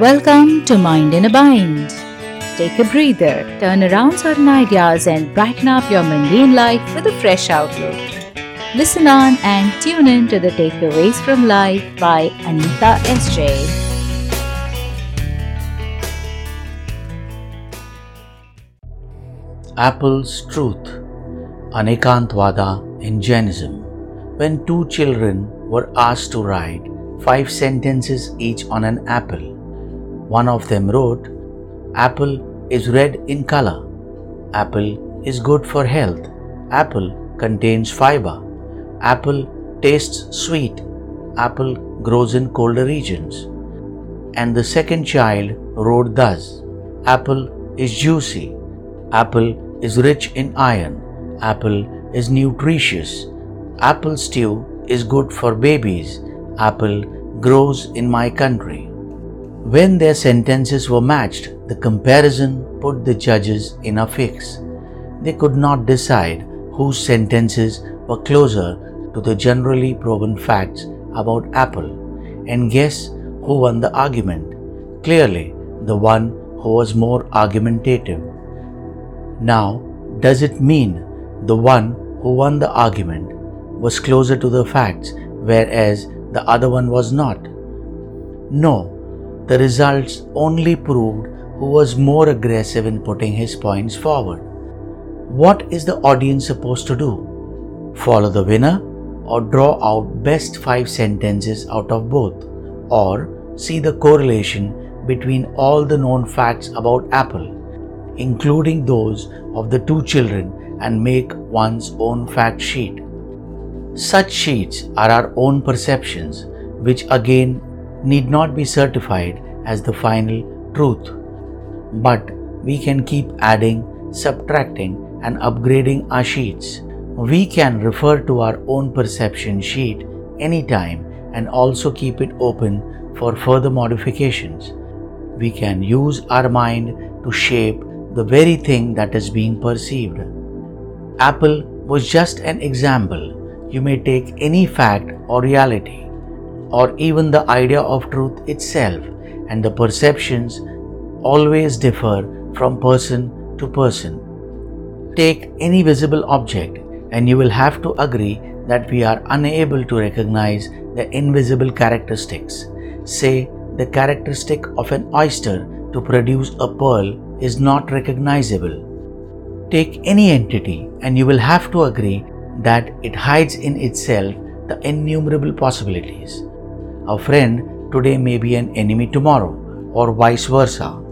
Welcome to Mind in a Bind. Take a breather, turn around certain ideas, and brighten up your mundane life with a fresh outlook. Listen on and tune in to the Takeaways from Life by Anita S.J. Apple's Truth Anekantvada in Jainism. When two children were asked to write five sentences each on an apple, one of them wrote, Apple is red in color. Apple is good for health. Apple contains fiber. Apple tastes sweet. Apple grows in colder regions. And the second child wrote thus Apple is juicy. Apple is rich in iron. Apple is nutritious. Apple stew is good for babies. Apple grows in my country. When their sentences were matched, the comparison put the judges in a fix. They could not decide whose sentences were closer to the generally proven facts about Apple. And guess who won the argument? Clearly, the one who was more argumentative. Now, does it mean the one who won the argument was closer to the facts, whereas the other one was not? No, the results only proved who was more aggressive in putting his points forward. What is the audience supposed to do? Follow the winner or draw out best 5 sentences out of both or see the correlation between all the known facts about Apple including those of the two children, and make one's own fact sheet. Such sheets are our own perceptions, which again need not be certified as the final truth. But we can keep adding, subtracting, and upgrading our sheets. We can refer to our own perception sheet anytime and also keep it open for further modifications. We can use our mind to shape the very thing that is being perceived. Apple was just an example. You may take any fact or reality, or even the idea of truth itself, and the perceptions always differ from person to person. Take any visible object, and you will have to agree that we are unable to recognize the invisible characteristics. Say, the characteristic of an oyster to produce a pearl is not recognizable. Take any entity and you will have to agree that it hides in itself the innumerable possibilities. A friend today may be an enemy tomorrow, or vice versa.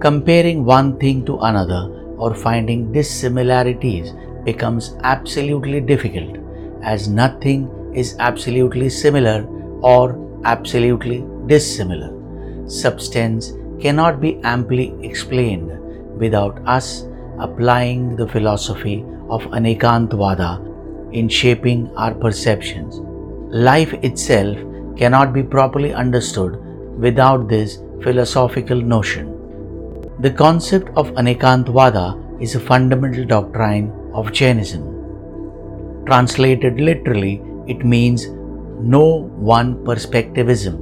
Comparing one thing to another or finding dissimilarities becomes absolutely difficult as nothing is absolutely similar or absolutely dissimilar. Substance cannot be amply explained without us applying the philosophy of Anekantvada in shaping our perceptions. Life itself cannot be properly understood without this philosophical notion. The concept of Anekantvada is a fundamental doctrine of Jainism. Translated literally, it means no one perspectivism,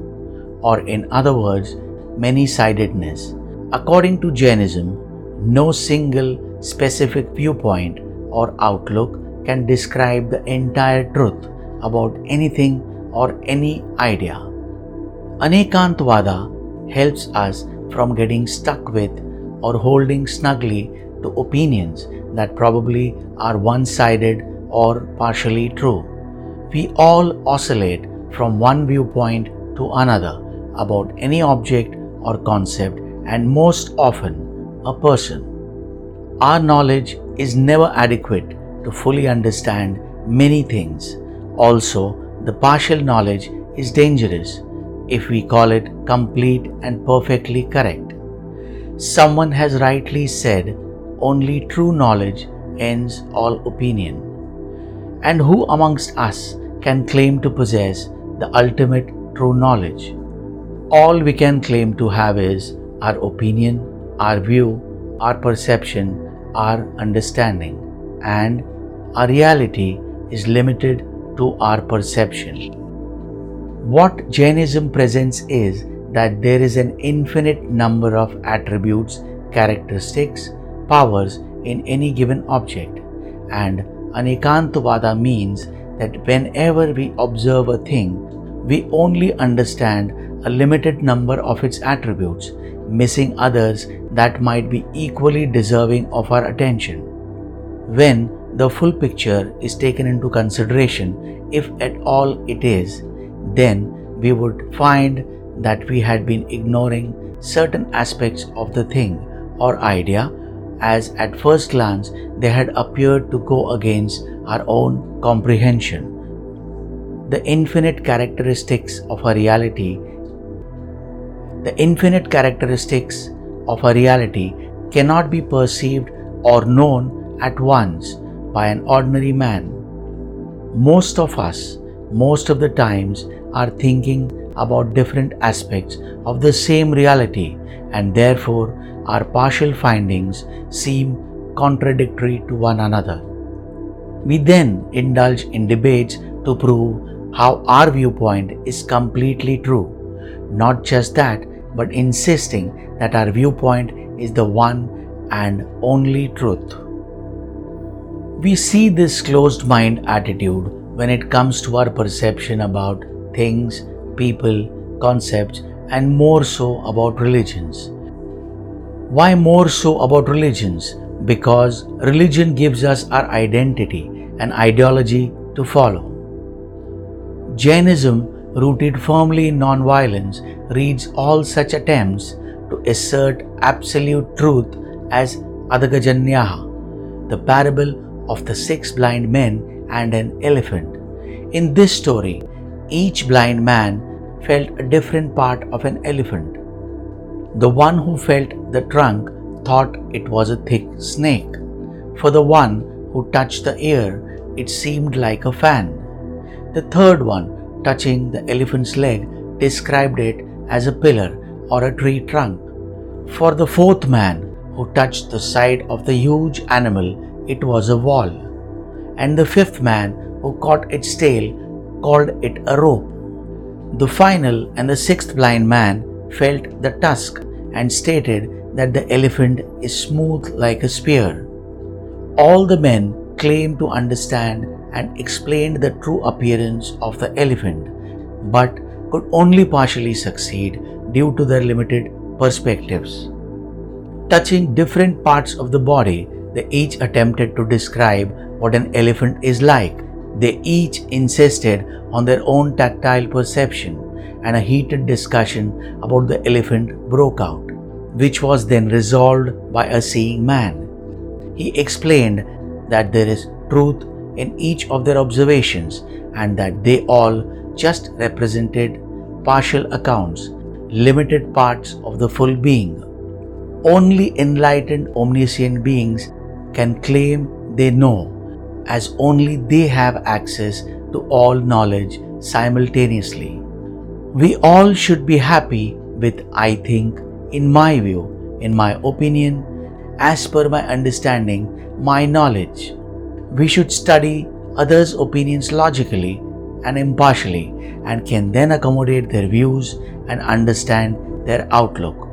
or in other words, many sidedness. According to Jainism, no single specific viewpoint or outlook can describe the entire truth about anything or any idea. Anekantvada helps us from getting stuck with or holding snugly to opinions that probably are one sided or partially true. We all oscillate from one viewpoint to another about any object or concept and most often a person. Our knowledge is never adequate to fully understand many things. Also, the partial knowledge is dangerous if we call it complete and perfectly correct. Someone has rightly said, only true knowledge ends all opinion. And who amongst us can claim to possess the ultimate true knowledge? all we can claim to have is our opinion, our view, our perception, our understanding, and our reality is limited to our perception. What Jainism presents is that there is an infinite number of attributes, characteristics, powers in any given object, and Anekantavada means that whenever we observe a thing, we only understand a limited number of its attributes, missing others that might be equally deserving of our attention. When the full picture is taken into consideration, if at all it is, then we would find that we had been ignoring certain aspects of the thing or idea as at first glance they had appeared to go against our own comprehension. The infinite characteristics of a reality the infinite characteristics of a reality cannot be perceived or known at once by an ordinary man. Most of us, most of the times, are thinking about different aspects of the same reality, and therefore our partial findings seem contradictory to one another. We then indulge in debates to prove how our viewpoint is completely true. Not just that, but insisting that our viewpoint is the one and only truth. We see this closed mind attitude when it comes to our perception about things, people, concepts, and more so about religions. Why more so about religions? Because religion gives us our identity and ideology to follow. Jainism rooted firmly in non-violence, reads all such attempts to assert absolute truth as Andhagajanyaya, the parable of the six blind men and an elephant. In this story, each blind man felt a different part of an elephant. The one who felt the trunk thought it was a thick snake. For the one who touched the ear, it seemed like a fan. The third one touching the elephant's leg described it as a pillar or a tree trunk. For the fourth man who touched the side of the huge animal, it was a wall. And the fifth man who caught its tail called it a rope. The final and the sixth blind man felt the tusk and stated that the elephant is smooth like a spear. All the men claimed to understand and explained the true appearance of the elephant, but could only partially succeed due to their limited perspectives. Touching different parts of the body, they each attempted to describe what an elephant is like. They each insisted on their own tactile perception, and a heated discussion about the elephant broke out, which was then resolved by a seeing man. He explained that there is truth in each of their observations and that they all just represented partial accounts, limited parts of the full being. Only enlightened omniscient beings can claim they know, as only they have access to all knowledge simultaneously. We all should be happy with I think, in my view, in my opinion, as per my understanding, my knowledge. We should study others' opinions logically and impartially and can then accommodate their views and understand their outlook.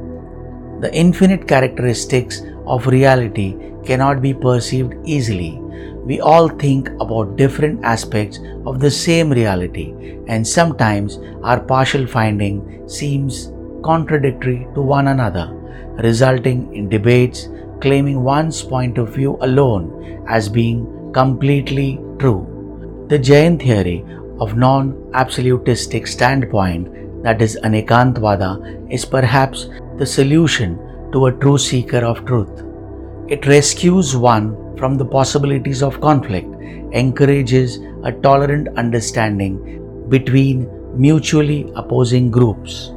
The infinite characteristics of reality cannot be perceived easily. We all think about different aspects of the same reality, and sometimes our partial finding seems contradictory to one another, resulting in debates claiming one's point of view alone as being completely true. The Jain theory of non-absolutistic standpoint that is Anekantavada is perhaps the solution to a true seeker of truth. It rescues one from the possibilities of conflict, encourages a tolerant understanding between mutually opposing groups.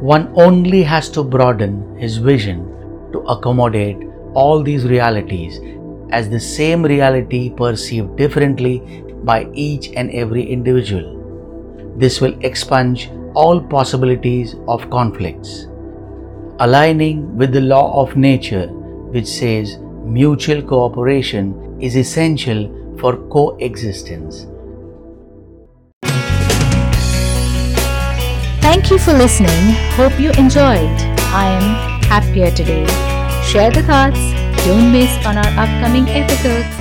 One only has to broaden his vision to accommodate all these realities as the same reality perceived differently by each and every individual. This will expunge all possibilities of conflicts. Aligning with the law of nature, which says mutual cooperation is essential for coexistence. Thank you for listening. Hope you enjoyed. I am happier today. Share the thoughts. Don't miss on our upcoming episodes.